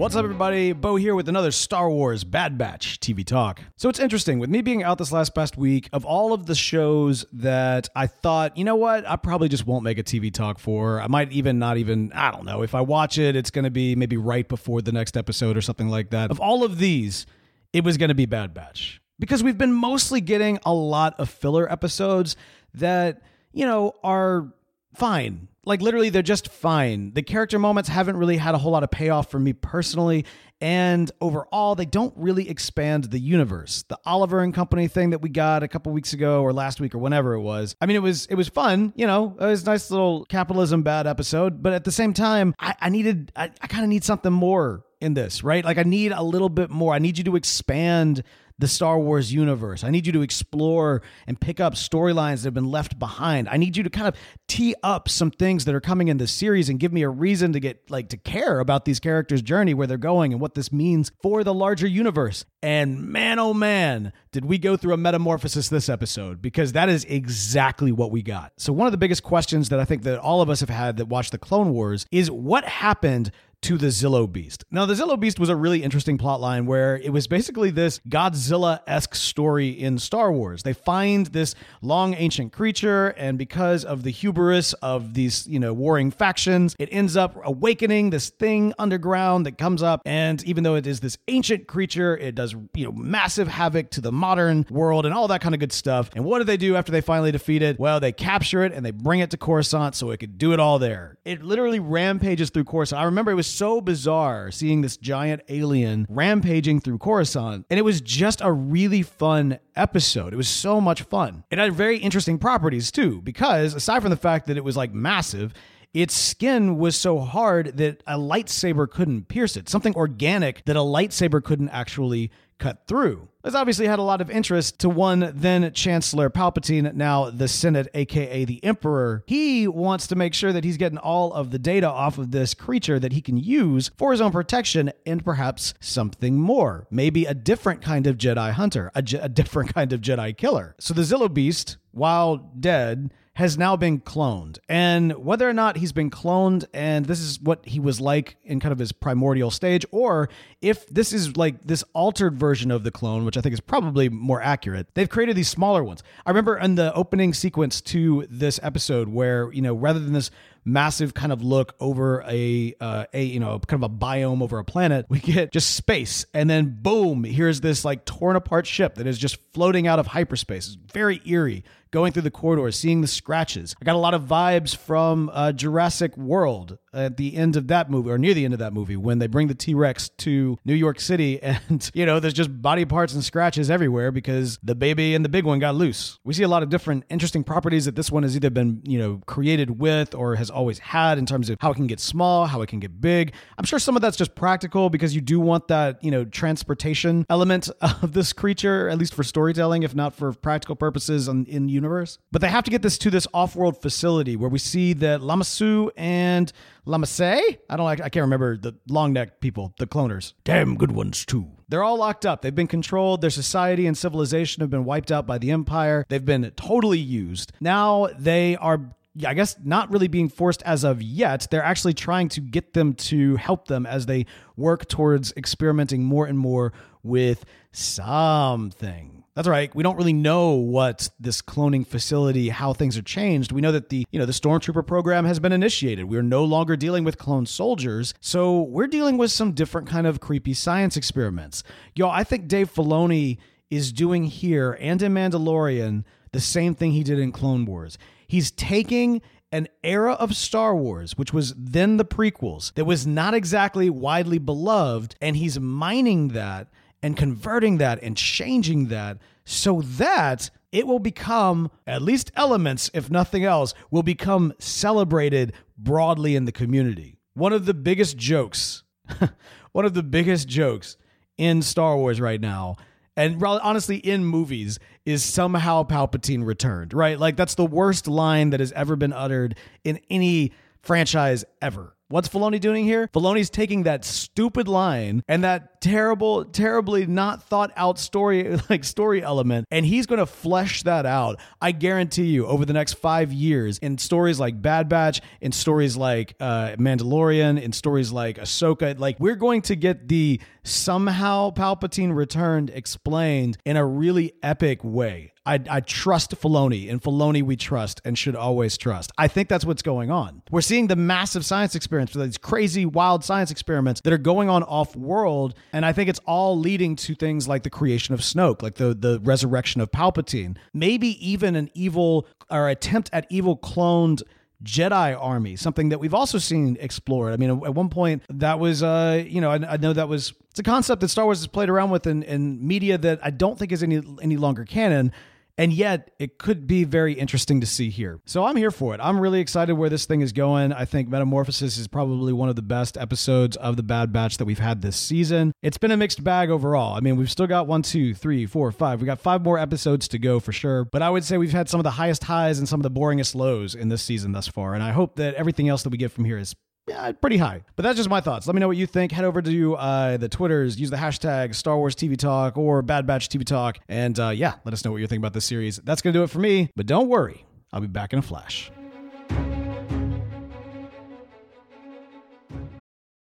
What's up, everybody? Bo here with another Star Wars Bad Batch TV talk. So it's interesting with me being out this last past week. Of all of the shows that I thought, you know what, I probably just won't make a TV talk for. I might even not even, I don't know. If I watch it, it's going to be maybe right before the next episode or something like that. Of all of these, it was going to be Bad Batch because we've been mostly getting a lot of filler episodes that, you know, are fine. Like literally, they're just fine. The character moments haven't really had a whole lot of payoff for me personally. And overall, they don't really expand the universe. The Oliver and Company thing that we got a couple weeks ago or last week or whenever it was. I mean, it was it was fun, you know. It was a nice little capitalism bad episode. But at the same time, I, I needed I, I kind of need something more in this, right? Like I need a little bit more. I need you to expand the Star Wars universe. I need you to explore and pick up storylines that have been left behind. I need you to kind of tee up some things that are coming in this series and give me a reason to get like to care about these characters' journey, where they're going, and what this means for the larger universe. And man, oh man, did we go through a metamorphosis this episode because that is exactly what we got. So one of the biggest questions that I think that all of us have had that watched the Clone Wars is what happened to the Zillo Beast. Now, the Zillo Beast was a really interesting plot line where it was basically this Godzilla esque story in Star Wars. They find this long ancient creature, and because of the hubris of these, you know, warring factions, it ends up awakening this thing underground that comes up. And even though it is this ancient creature, it does, you know, massive havoc to the modern world and all that kind of good stuff. And what do they do after they finally defeat it? Well, they capture it and they bring it to Coruscant so it could do it all there. It literally rampages through Coruscant. I remember it was so bizarre seeing this giant alien rampaging through Coruscant. And it was just a really fun episode. It was so much fun. It had very interesting properties too, because aside from the fact that it was like massive, its skin was so hard that a lightsaber couldn't pierce it. Something organic that a lightsaber couldn't actually cut through. This obviously had a lot of interest to one then Chancellor Palpatine, now the Senate, aka the Emperor. He wants to make sure that he's getting all of the data off of this creature that he can use for his own protection and perhaps something more. Maybe a different kind of Jedi hunter, a, different kind of Jedi killer. So the Zillo Beast, while dead, has now been cloned. And whether or not he's been cloned and this is what he was like in kind of his primordial stage, or if this is like this altered version of the clone, which I think is probably more accurate, they've created these smaller ones. I remember in the opening sequence to this episode where, you know, rather than this massive kind of look over a uh, a you know kind of a biome over a planet. We get just space and then boom here's this like torn apart ship that is just floating out of hyperspace. It's very eerie going through the corridors seeing the scratches i got a lot of vibes from uh, jurassic world at the end of that movie or near the end of that movie when they bring the T-Rex to New York City and you know there's just body parts and scratches everywhere because the baby and the big one got loose. We see a lot of different interesting properties that this one has either been, you know, created with or has always had in terms of how it can get small, how it can get big. I'm sure some of that's just practical because you do want that, you know, transportation element of this creature at least for storytelling if not for practical purposes in, in universe. But they have to get this to this off-world facility where we see that Lama Su and Lamasse, I don't like I can't remember the long neck people, the cloners. Damn good ones too. They're all locked up. They've been controlled. Their society and civilization have been wiped out by the Empire. They've been totally used. Now they are I guess not really being forced as of yet. They're actually trying to get them to help them as they work towards experimenting more and more with something. That's right. We don't really know what this cloning facility, how things are changed. We know that the, you know, the stormtrooper program has been initiated. We're no longer dealing with clone soldiers, so we're dealing with some different kind of creepy science experiments. Y'all, I think Dave Filoni is doing here and in Mandalorian the same thing he did in Clone Wars. He's taking an era of Star Wars, which was then the prequels, that was not exactly widely beloved, and he's mining that and converting that and changing that so that it will become, at least elements, if nothing else, will become celebrated broadly in the community. One of the biggest jokes, one of the biggest jokes in Star Wars right now and honestly in movies is somehow Palpatine returned, right? Like that's the worst line that has ever been uttered in any franchise ever. What's Filoni doing here? Filoni's taking that stupid line and that terrible, terribly not thought out story, like story element, and he's going to flesh that out. I guarantee you, over the next five years, in stories like Bad Batch, in stories like uh, Mandalorian, in stories like Ahsoka, like we're going to get the somehow Palpatine returned explained in a really epic way. I, I trust Filoni, and Filoni we trust and should always trust. I think that's what's going on. We're seeing the massive science experiments, these crazy, wild science experiments that are going on off world, and I think it's all leading to things like the creation of Snoke, like the the resurrection of Palpatine, maybe even an evil or attempt at evil cloned Jedi army, something that we've also seen explored. I mean, at one point that was, uh, you know, I, I, know that was it's a concept that Star Wars has played around with in, in media that I don't think is any any longer canon. And yet, it could be very interesting to see here. So I'm here for it. I'm really excited where this thing is going. I think Metamorphosis is probably one of the best episodes of The Bad Batch that we've had this season. It's been a mixed bag overall. I mean, we've still got one, two, three, four, five. We got five more episodes to go for sure. But I would say we've had some of the highest highs and some of the boringest lows in this season thus far. And I hope that everything else that we get from here is yeah, pretty high. But that's just my thoughts. Let me know what you think. Head over to uh, the Twitters, use the hashtag Star Wars TV Talk or Bad Batch TV Talk, and uh, yeah, let us know what you think about this series. That's gonna do it for me. But don't worry, I'll be back in a flash.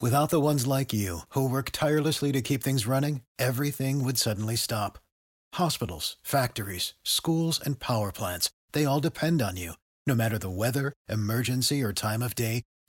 Without the ones like you who work tirelessly to keep things running, everything would suddenly stop. Hospitals, factories, schools, and power plants—they all depend on you. No matter the weather, emergency, or time of day